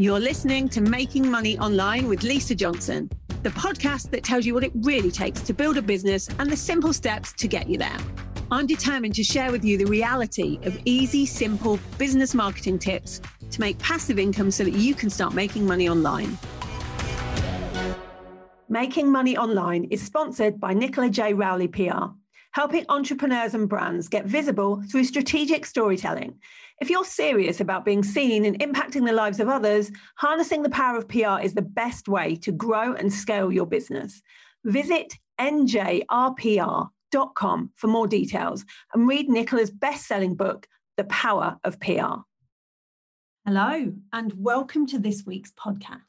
You're listening to Making Money Online with Lisa Johnson, the podcast that tells you what it really takes to build a business and the simple steps to get you there. I'm determined to share with you the reality of easy, simple business marketing tips to make passive income so that you can start making money online. Making Money Online is sponsored by Nicola J. Rowley PR, helping entrepreneurs and brands get visible through strategic storytelling if you're serious about being seen and impacting the lives of others, harnessing the power of PR is the best way to grow and scale your business. Visit njrpr.com for more details and read Nicola's best selling book, The Power of PR. Hello, and welcome to this week's podcast.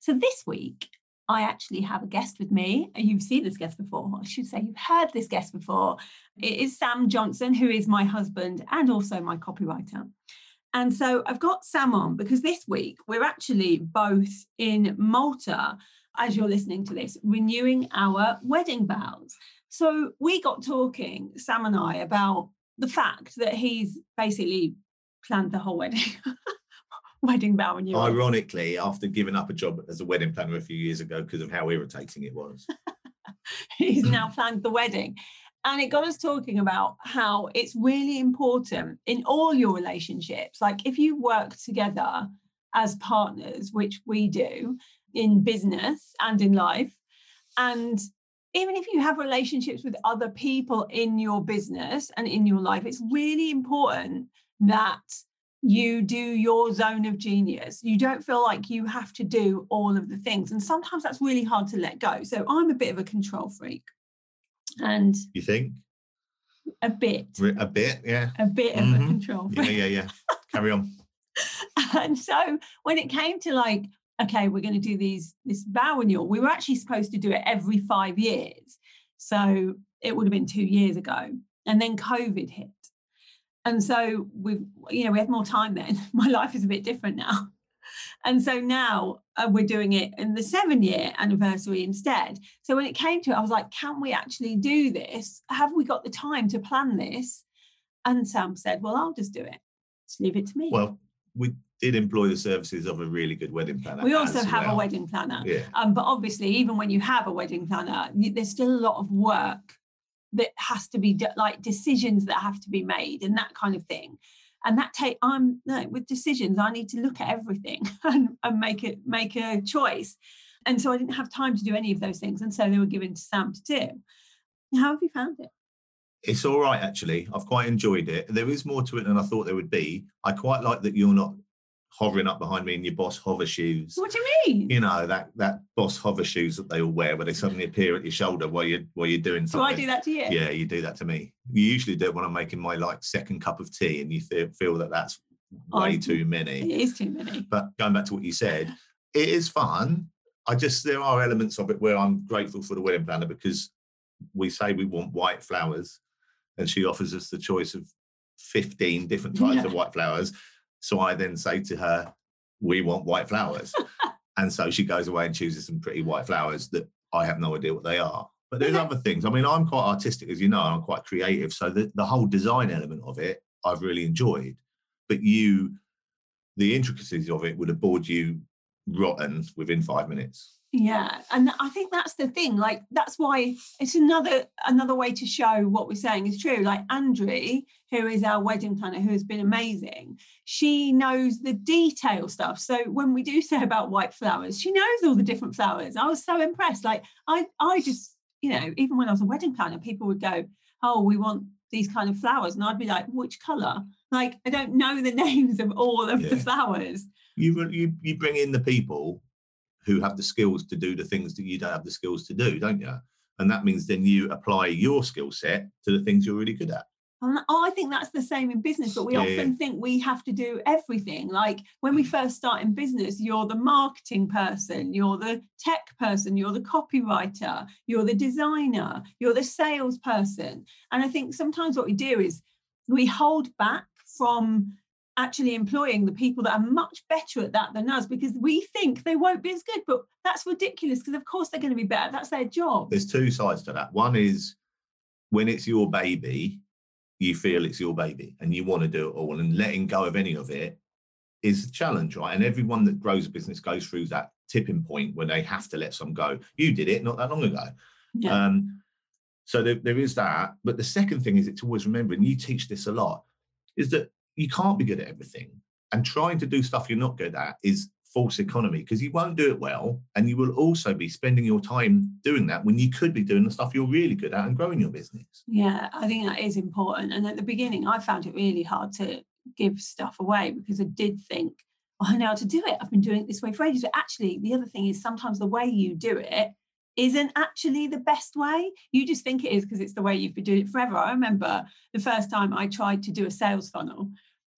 So, this week, I actually have a guest with me. You've seen this guest before. I should say you've heard this guest before. It is Sam Johnson, who is my husband and also my copywriter. And so I've got Sam on because this week we're actually both in Malta, as you're listening to this, renewing our wedding vows. So we got talking, Sam and I, about the fact that he's basically planned the whole wedding. wedding vow ironically after giving up a job as a wedding planner a few years ago because of how irritating it was. He's now planned the wedding. And it got us talking about how it's really important in all your relationships like if you work together as partners which we do in business and in life and even if you have relationships with other people in your business and in your life it's really important that you do your zone of genius. You don't feel like you have to do all of the things. And sometimes that's really hard to let go. So I'm a bit of a control freak. And you think? A bit. A bit, yeah. A bit mm-hmm. of a mm-hmm. control freak. Yeah, yeah, yeah. Carry on. and so when it came to like, okay, we're going to do these this vow renewal, we were actually supposed to do it every five years. So it would have been two years ago. And then COVID hit and so we've you know we had more time then my life is a bit different now and so now uh, we're doing it in the seven year anniversary instead so when it came to it i was like can we actually do this have we got the time to plan this and sam said well i'll just do it just leave it to me well we did employ the services of a really good wedding planner. We also have well. a wedding planner. Yeah. Um, but obviously, even when you have a wedding planner, there's still a lot of work that has to be de- like decisions that have to be made and that kind of thing. And that take i'm no, with decisions i need to look at everything and, and make it make a choice. And so i didn't have time to do any of those things and so they were given to sam to do. How have you found it? It's all right actually. I've quite enjoyed it. There is more to it than i thought there would be. I quite like that you're not hovering up behind me in your boss hover shoes. What do you mean? You know that that boss hover shoes that they all wear, where they suddenly appear at your shoulder while you while you're doing something. Do I do that to you? Yeah, you do that to me. You usually do it when I'm making my like second cup of tea, and you th- feel that that's oh, way oh, too many. It is too many. But going back to what you said, it is fun. I just there are elements of it where I'm grateful for the wedding planner because we say we want white flowers, and she offers us the choice of 15 different types yeah. of white flowers so I then say to her, We want white flowers. and so she goes away and chooses some pretty white flowers that I have no idea what they are. But there's other things. I mean, I'm quite artistic, as you know, I'm quite creative. So the, the whole design element of it, I've really enjoyed. But you, the intricacies of it would have bored you rotten within five minutes yeah and i think that's the thing like that's why it's another another way to show what we're saying is true like andrew who is our wedding planner who has been amazing she knows the detail stuff. So when we do say about white flowers she knows all the different flowers. I was so impressed like i i just you know even when i was a wedding planner people would go oh we want these kind of flowers and i'd be like which color like i don't know the names of all of yeah. the flowers. You you you bring in the people who have the skills to do the things that you don't have the skills to do, don't you? And that means then you apply your skill set to the things you're really good at. Oh, I think that's the same in business, but we yeah, often yeah. think we have to do everything. Like when we mm. first start in business, you're the marketing person, you're the tech person, you're the copywriter, you're the designer, you're the salesperson. And I think sometimes what we do is we hold back from actually employing the people that are much better at that than us because we think they won't be as good. But that's ridiculous because, of course, they're going to be better. That's their job. There's two sides to that. One is when it's your baby, you feel it's your baby and you want to do it all, and letting go of any of it is a challenge, right? And everyone that grows a business goes through that tipping point where they have to let some go. You did it not that long ago. Yeah. Um, so there, there is that. But the second thing is it's always remember, and you teach this a lot, is that you can't be good at everything. And trying to do stuff you're not good at is false economy because you won't do it well. And you will also be spending your time doing that when you could be doing the stuff you're really good at and growing your business. Yeah, I think that is important. And at the beginning, I found it really hard to give stuff away because I did think, oh, I know how to do it. I've been doing it this way for ages. But actually, the other thing is sometimes the way you do it isn't actually the best way. You just think it is because it's the way you've been doing it forever. I remember the first time I tried to do a sales funnel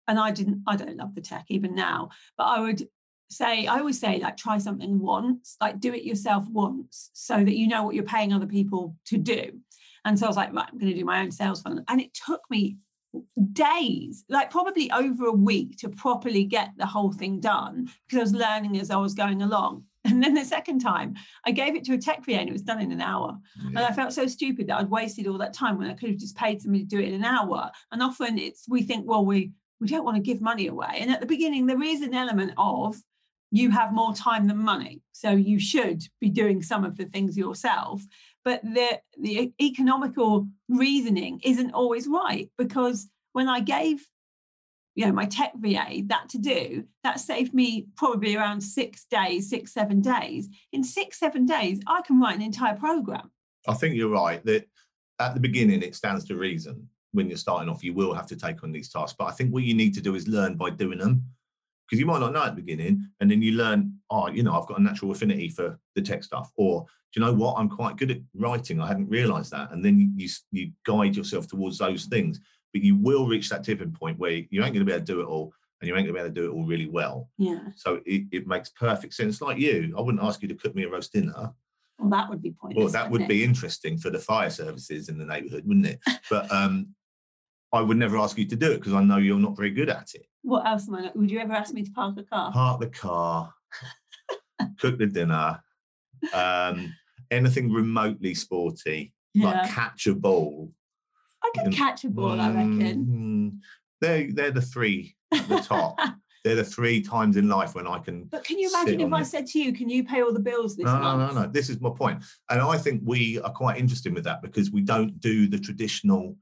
and I didn't, I don't love the tech even now, but I would say, I always say, like, try something once, like, do it yourself once so that you know what you're paying other people to do. And so I was like, right, I'm going to do my own sales funnel. And it took me days, like probably over a week to properly get the whole thing done because I was learning as I was going along. And then the second time, I gave it to a tech VA and it was done in an hour. Yeah. And I felt so stupid that I'd wasted all that time when I could have just paid somebody to do it in an hour. And often it's we think, well, we we don't want to give money away. And at the beginning, there is an element of you have more time than money. So you should be doing some of the things yourself. But the, the economical reasoning isn't always right because when I gave you know my tech VA that to do, that saved me probably around six days, six, seven days. In six, seven days, I can write an entire program. I think you're right that at the beginning it stands to reason when you're starting off, you will have to take on these tasks. But I think what you need to do is learn by doing them because you might not know at the beginning and then you learn oh you know i've got a natural affinity for the tech stuff or do you know what i'm quite good at writing i hadn't realized that and then you you, guide yourself towards those things but you will reach that tipping point where you ain't going to be able to do it all and you ain't going to be able to do it all really well yeah so it, it makes perfect sense like you i wouldn't ask you to cook me a roast dinner well, that would be pointless. Well, that would it? be interesting for the fire services in the neighbourhood, wouldn't it? But um, I would never ask you to do it because I know you're not very good at it. What else am I not? Would you ever ask me to park a car? Park the car, cook the dinner, um, anything remotely sporty, yeah. like catch a ball. I can and, catch a ball, I reckon. Mm, they're, they're the three at the top. they're the three times in life when I can. But can you imagine if I said to you, "Can you pay all the bills this no, month?" No, no, no. This is my point, and I think we are quite interested with that because we don't do the traditional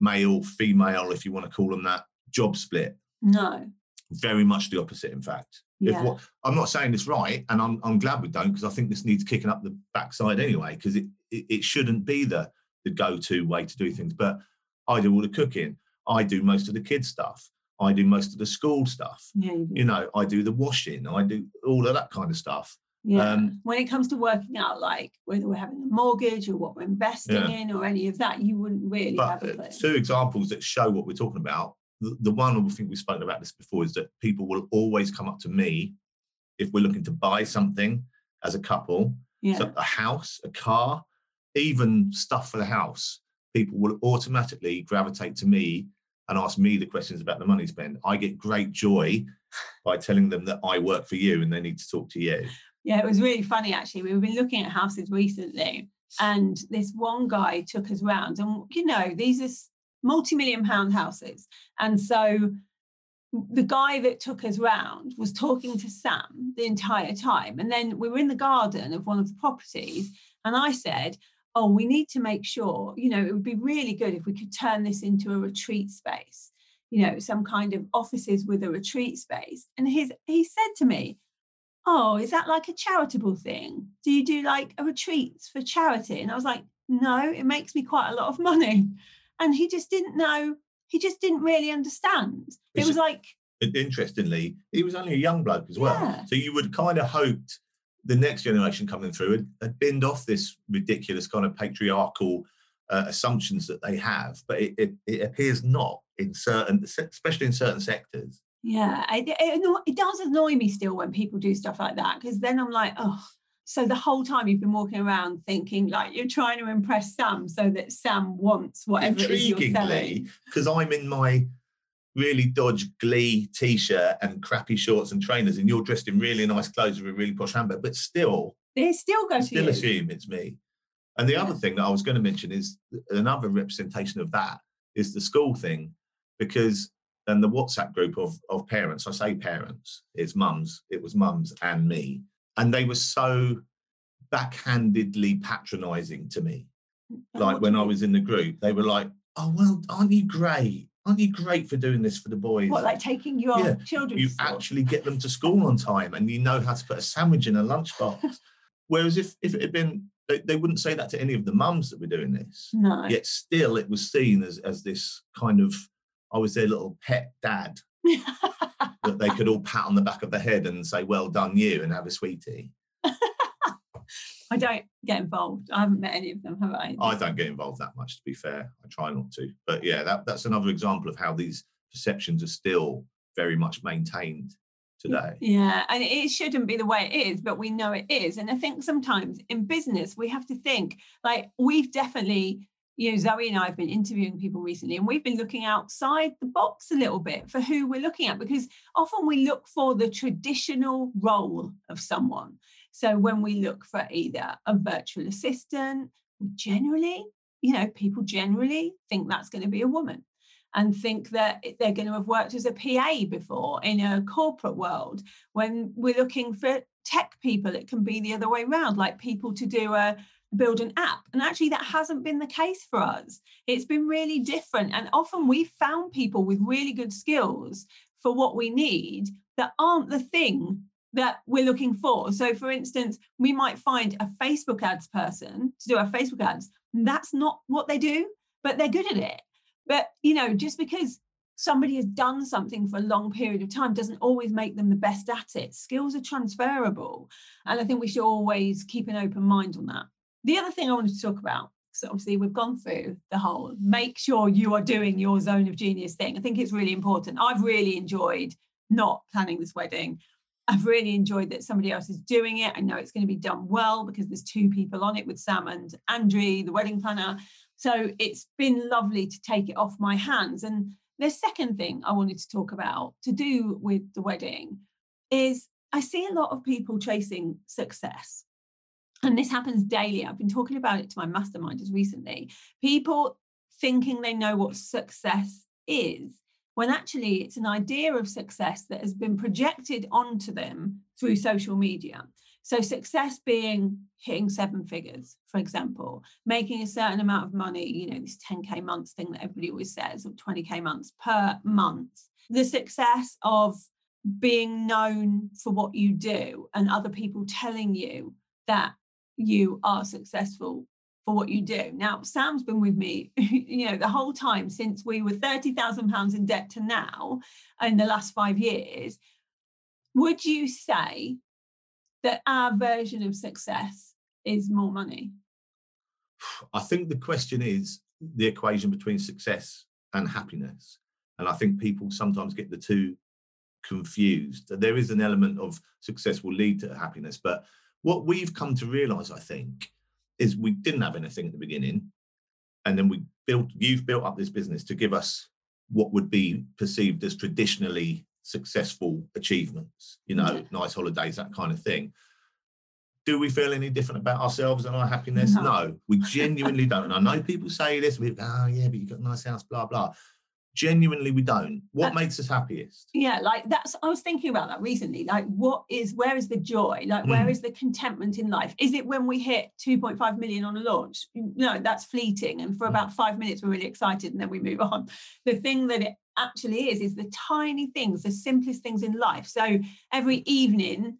male, female, if you want to call them that, job split. No. Very much the opposite, in fact. Yeah. If what I'm not saying this right, and I'm I'm glad we don't, because I think this needs kicking up the backside anyway, because it, it, it shouldn't be the the go-to way to do things. But I do all the cooking. I do most of the kids stuff. I do most of the school stuff. Yeah, you, you know, I do the washing. I do all of that kind of stuff. Yeah. Um, when it comes to working out, like whether we're having a mortgage or what we're investing yeah. in or any of that, you wouldn't really but, have a clue. Two examples that show what we're talking about. The, the one I think we've spoken about this before is that people will always come up to me if we're looking to buy something as a couple. Yeah. So a house, a car, even stuff for the house. People will automatically gravitate to me and ask me the questions about the money spent. I get great joy by telling them that I work for you and they need to talk to you. Yeah, it was really funny actually. We've been looking at houses recently, and this one guy took us round, and you know, these are multi-million pound houses. And so the guy that took us round was talking to Sam the entire time. And then we were in the garden of one of the properties, and I said, Oh, we need to make sure, you know, it would be really good if we could turn this into a retreat space, you know, some kind of offices with a retreat space. And his he said to me, oh, is that like a charitable thing? Do you do like a retreats for charity? And I was like, no, it makes me quite a lot of money. And he just didn't know, he just didn't really understand. It was like interestingly, he was only a young bloke as well. Yeah. So you would kind of hoped the next generation coming through had, had binned off this ridiculous kind of patriarchal uh, assumptions that they have, but it, it, it, appears not in certain, especially in certain sectors. Yeah, it, it, it does annoy me still when people do stuff like that because then I'm like, oh, so the whole time you've been walking around thinking like you're trying to impress Sam so that Sam wants whatever it is you're selling. Because I'm in my really dodge glee t-shirt and crappy shorts and trainers, and you're dressed in really nice clothes with a really posh handbag, but still, they still go to still assume it's me. And the yeah. other thing that I was going to mention is uh, another representation of that is the school thing, because and the WhatsApp group of of parents. I say parents, it's mums. It was mums and me, and they were so backhandedly patronising to me. Oh, like when I was in the group, they were like, "Oh well, aren't you great? Aren't you great for doing this for the boys? What, like taking your yeah, children? You actually get them to school on time, and you know how to put a sandwich in a lunchbox. Whereas if if it had been they, they wouldn't say that to any of the mums that were doing this. No. Yet still it was seen as as this kind of I was their little pet dad that they could all pat on the back of the head and say, Well done you and have a sweetie. I don't get involved. I haven't met any of them, have I? I don't get involved that much, to be fair. I try not to. But yeah, that, that's another example of how these perceptions are still very much maintained today. Yeah, and it shouldn't be the way it is, but we know it is. And I think sometimes in business, we have to think like we've definitely, you know, Zoe and I have been interviewing people recently, and we've been looking outside the box a little bit for who we're looking at because often we look for the traditional role of someone. So when we look for either a virtual assistant, generally, you know, people generally think that's going to be a woman and think that they're going to have worked as a PA before in a corporate world. When we're looking for tech people, it can be the other way around, like people to do a build an app. And actually, that hasn't been the case for us. It's been really different. And often we've found people with really good skills for what we need that aren't the thing that we're looking for. So, for instance, we might find a Facebook ads person to do our Facebook ads. That's not what they do, but they're good at it. But, you know, just because somebody has done something for a long period of time doesn't always make them the best at it. Skills are transferable. And I think we should always keep an open mind on that. The other thing I wanted to talk about, so obviously we've gone through the whole make sure you are doing your zone of genius thing. I think it's really important. I've really enjoyed not planning this wedding. I've really enjoyed that somebody else is doing it. I know it's going to be done well because there's two people on it with Sam and Andrew, the wedding planner. So it's been lovely to take it off my hands. And the second thing I wanted to talk about to do with the wedding is I see a lot of people chasing success. And this happens daily. I've been talking about it to my masterminders recently. People thinking they know what success is, when actually it's an idea of success that has been projected onto them through social media. So, success being hitting seven figures, for example, making a certain amount of money, you know, this 10K months thing that everybody always says, or 20K months per month. The success of being known for what you do and other people telling you that you are successful for what you do. Now, Sam's been with me, you know, the whole time since we were £30,000 in debt to now in the last five years. Would you say that our version of success is more money? I think the question is the equation between success and happiness. And I think people sometimes get the two confused. There is an element of success will lead to happiness. But what we've come to realize, I think, is we didn't have anything at the beginning. And then we built, you've built up this business to give us what would be perceived as traditionally successful achievements, you know, yeah. nice holidays, that kind of thing. Do we feel any different about ourselves and our happiness? No, no we genuinely don't. And I know people say this, we go, oh yeah, but you've got a nice house, blah, blah genuinely we don't. What uh, makes us happiest? Yeah like that's i was thinking about that recently like what is where is the joy? Like mm. where is the contentment in life? Is it when we hit 2.5 million on a launch? No that's fleeting and for mm. about five minutes we're really excited and then we move on. The thing that it actually is is the tiny things the simplest things in life. So every evening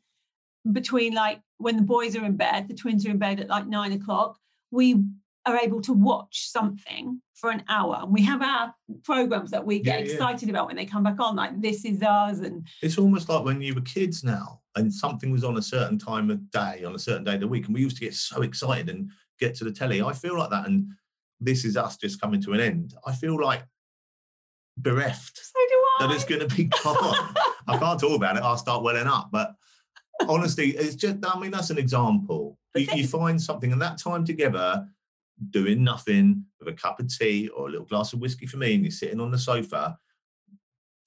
between like when the boys are in bed the twins are in bed at like nine o'clock we are able to watch something for an hour. And we have our programs that we get yeah, excited yeah. about when they come back on, like This Is Us. And it's almost like when you were kids now and something was on a certain time of day, on a certain day of the week. And we used to get so excited and get to the telly. I feel like that. And This Is Us just coming to an end. I feel like bereft. So do I. That it's going to be gone. I can't talk about it. I'll start welling up. But honestly, it's just, I mean, that's an example. You, you find something and that time together doing nothing with a cup of tea or a little glass of whiskey for me and you're sitting on the sofa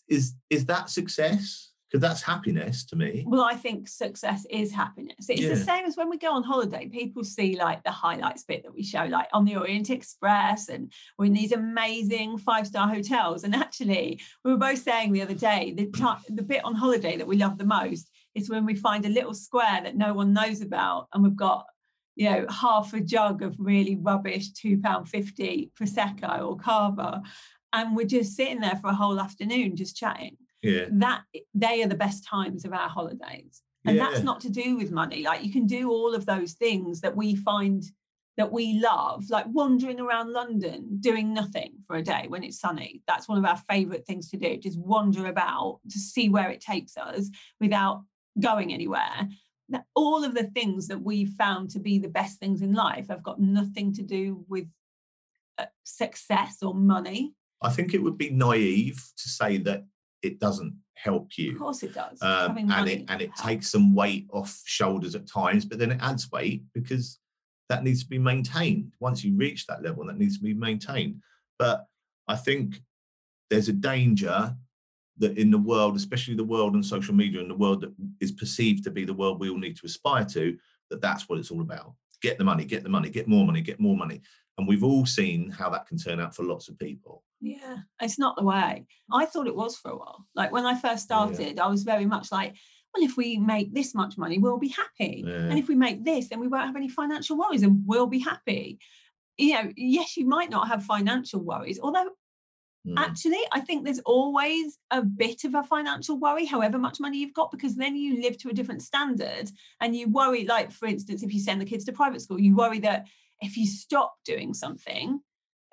is is that success because that's happiness to me. Well, I think success is happiness. It's Yeah. the same as when we go on holiday. People see like the highlights bit that we show, like on the Orient Express, and we're in these amazing five star hotels. And actually, we were both saying the other day the ti the bit on holiday that we love the most is when we find a little square that no one knows about, and we've got you know half a jug of really rubbish two pound fifty prosecco or cava, and we're just sitting there for a whole afternoon just chatting. Yeah. that they are the best times of our holidays. And that's not to do with money. Like you can do all of those things that we find that we love like wandering around london doing nothing for a day when it's sunny. That's one of our favorite things to do just wander about to see where it takes us without going anywhere All of the things that we've found to be the best things in life have got nothing to do with uh, success or money I think it would be naive to say that it doesn't help you. of course it does um, and it and it takes some weight off shoulders at times, but then it adds weight because that needs to be maintained. Once you reach that level, that needs to be maintained. But I think there's a danger that in the world, especially the world on social media and the world that is perceived to be the world we all need to aspire to, that that's what it's all about. Get the money, get the money, get more money, get more money. And we've all seen how that can turn out for lots of people. Yeah, it's not the way. I thought it was for a while. Like when I first Yeah. started, I was very much like, well, if we make this much money, we'll be happy. Yeah. And if we make this, then we won't have any financial worries and we'll be happy. You know, yes, you might not have financial worries, although Mm. actually, I think there's always a bit of a financial worry, however much money you've got, because then you live to a different standard and you worry, like, for instance, if you send the kids to private school, you worry that if you stop doing something,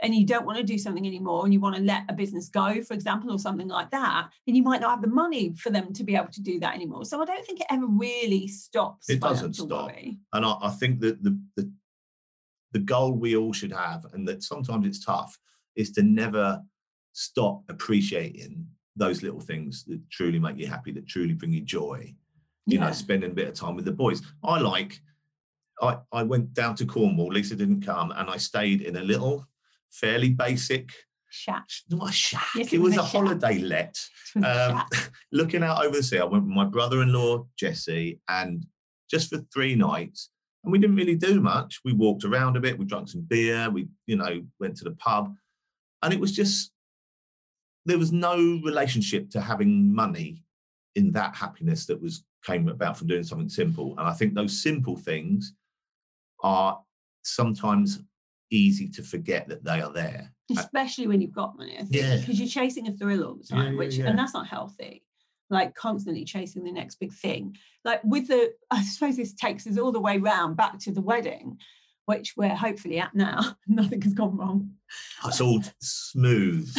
and you don't want to do something anymore and you want to let a business go, for example, or something like that, then you might not have the money for them to be able to do that anymore. So I don't think it ever really stops. It doesn't stop. worry. and I, I think that the, the the goal we all should have, and that sometimes it's tough, is to never stop appreciating those little things that truly make you happy, that truly bring you joy. You know, spending a bit of time with the boys. I like. I I went down to Cornwall. Lisa didn't come, and I stayed in a little, fairly basic. Shack. Not a shack. Yes, it, was, a shack. holiday let It was a um, looking out over the sea, I went with my brother-in-law Jesse, and just for three nights, and we didn't really do much. We walked around a bit, we drank some beer, we you know went to the pub, and it was just there was no relationship to having money in that happiness that was came about from doing something simple. And I think those simple things are sometimes easy to forget that they are there. Uh, especially when you've got money. I think Yeah. because you're chasing a thrill all the time, yeah, which yeah. and that's not healthy. Like constantly chasing the next big thing. Like with the, I suppose this takes us all the way round back to the wedding, which we're hopefully at now. Nothing has gone wrong. It's all smooth,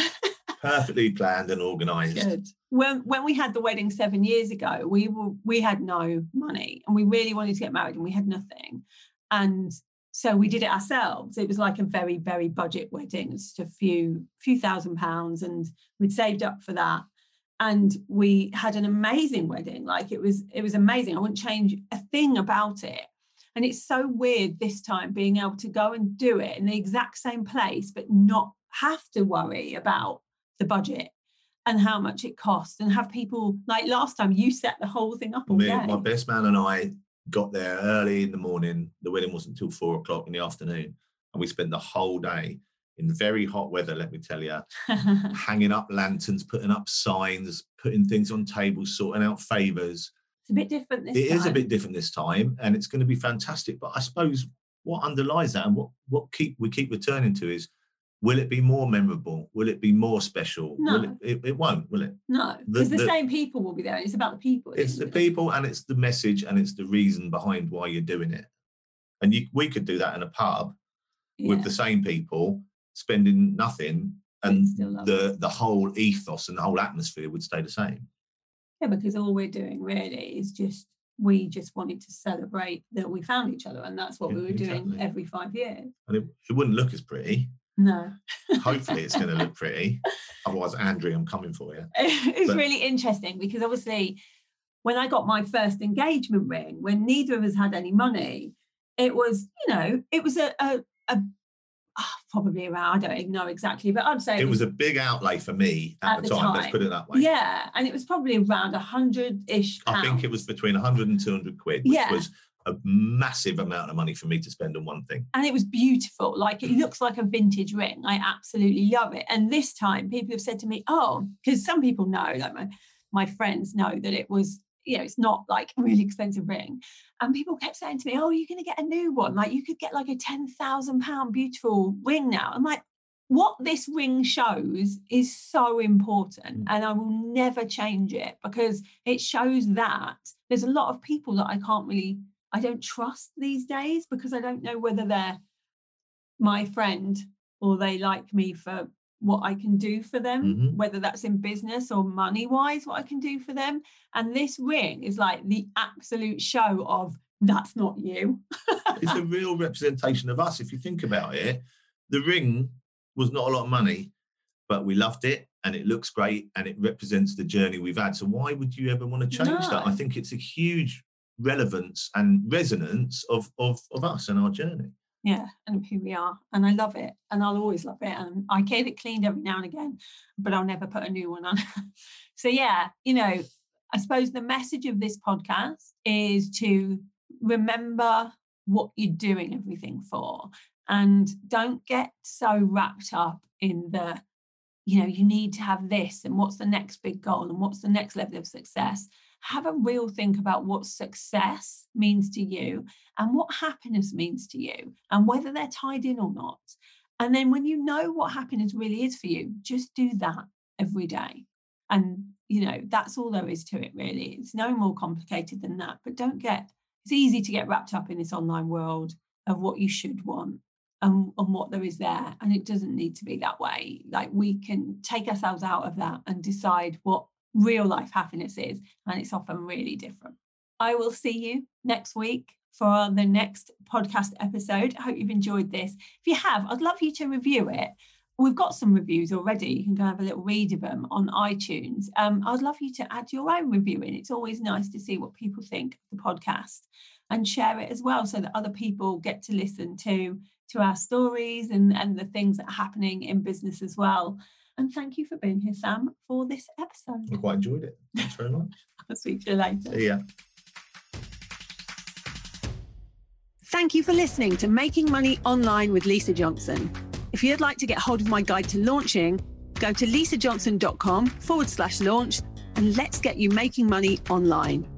perfectly planned and organized. Good. When when we had the wedding seven years ago, we were we had no money and we really wanted to get married and we had nothing. And so we did it ourselves. It was like a very, very budget wedding. Just a few few thousand pounds and we'd saved up for that. And we had an amazing wedding. Like it was, it was amazing. I wouldn't change a thing about it. And it's so weird this time being able to go and do it in the exact same place, but not have to worry about the budget and how much it costs and have people like last time you set the whole thing up all Me, day. my best man and I got there early in the morning. The wedding wasn't until four o'clock in the afternoon, and we spent the whole day in very hot weather. Let me tell you, hanging up lanterns, putting up signs, putting things on tables, sorting out favors. it's a bit different this It time. is a bit different this time, and it's going to be fantastic. But I suppose what underlies that and what what keep we keep returning to is. Will it be more memorable? Will it be more special? Will it, No. it, it won't, will it? No, because the, the- same people will be there. It's about the people. it's the it. people and it's the message and it's the reason behind why you're doing it and you, we could do that in a pub with the same people spending nothing and the the whole ethos and the whole atmosphere would stay the same Yeah, because all we're doing really is just we just wanted to celebrate that we found each other, and that's what Yeah, we were doing every five years. and it, it wouldn't look as pretty No, hopefully it's going to look pretty. Otherwise andrew i'm coming for you. It's But- really interesting because obviously, when I got my first engagement ring, when neither of us had any money, it was you know it was a a, a oh, probably around, I don't even know exactly, but I'd say it, it was, was, a big outlay for me at, at the, time, time, Let's put it that way. Yeah. And it was probably around a hundred ish. I think it was between 100 and 200 quid, which yeah. was a massive amount of money for me to spend on one thing. And it was beautiful. Like it looks like a vintage ring. I absolutely love it. And this time people have said to me, oh, because some people know, like my, my friends know that it was you know, it's not like a really expensive ring. And people kept saying to me, Oh, you're going to get a new one. Like you could get like a £10,000 beautiful ring now. I'm like, what this ring shows is so important mm. and I will never change it because it shows that there's a lot of people that I can't really I don't trust these days because I don't know whether they're my friend or they like me for what I can do for them, mm-hmm. whether that's in business or money wise, what I can do for them. And this ring is like the absolute show of that's not you. it's a real representation of us. If you think about it, the ring was not a lot of money, but we loved it and it looks great and it represents the journey we've had. So why would you ever want to change no. that? I think it's a huge relevance and resonance of, of, of us and our journey yeah and who we are and i love it and i'll always love it and i get it cleaned every now and again but i'll never put a new one on. So yeah you know i suppose the message of this podcast is to remember what you're doing everything for and don't get so wrapped up in the you know you need to have this and what's the next big goal and what's the next level of success have a real think about what success means to you and what happiness means to you and whether they're tied in or not. And then when you know what happiness really is for you, just do that every day. And, you know, that's all there is to it, really. It's no more complicated than that. But don't get, it's easy to get wrapped up in this online world of what you should want and, and what there is there. And it doesn't need to be that way. Like we can take ourselves out of that and decide what real life happiness is. And it's often really different. I will see you next week for the next podcast episode. I hope you've enjoyed this. If you have, I'd love you to review it. We've got some reviews already. You can go have a little read of them on iTunes. Um, I'd love you to add your own review in. It's always nice to see what people think of the podcast and share it as well so that other people get to listen to to our stories and, and the things that are happening in business as well. And thank you for being here, Sam, for this episode. I quite enjoyed it. Thanks very much. I'll speak to you later. See ya. Thank you for listening to Making Money Online with Lisa Johnson. If you'd like to get hold of my guide to launching, go to lisajohnson.com forward slash launch and let's get you making money online.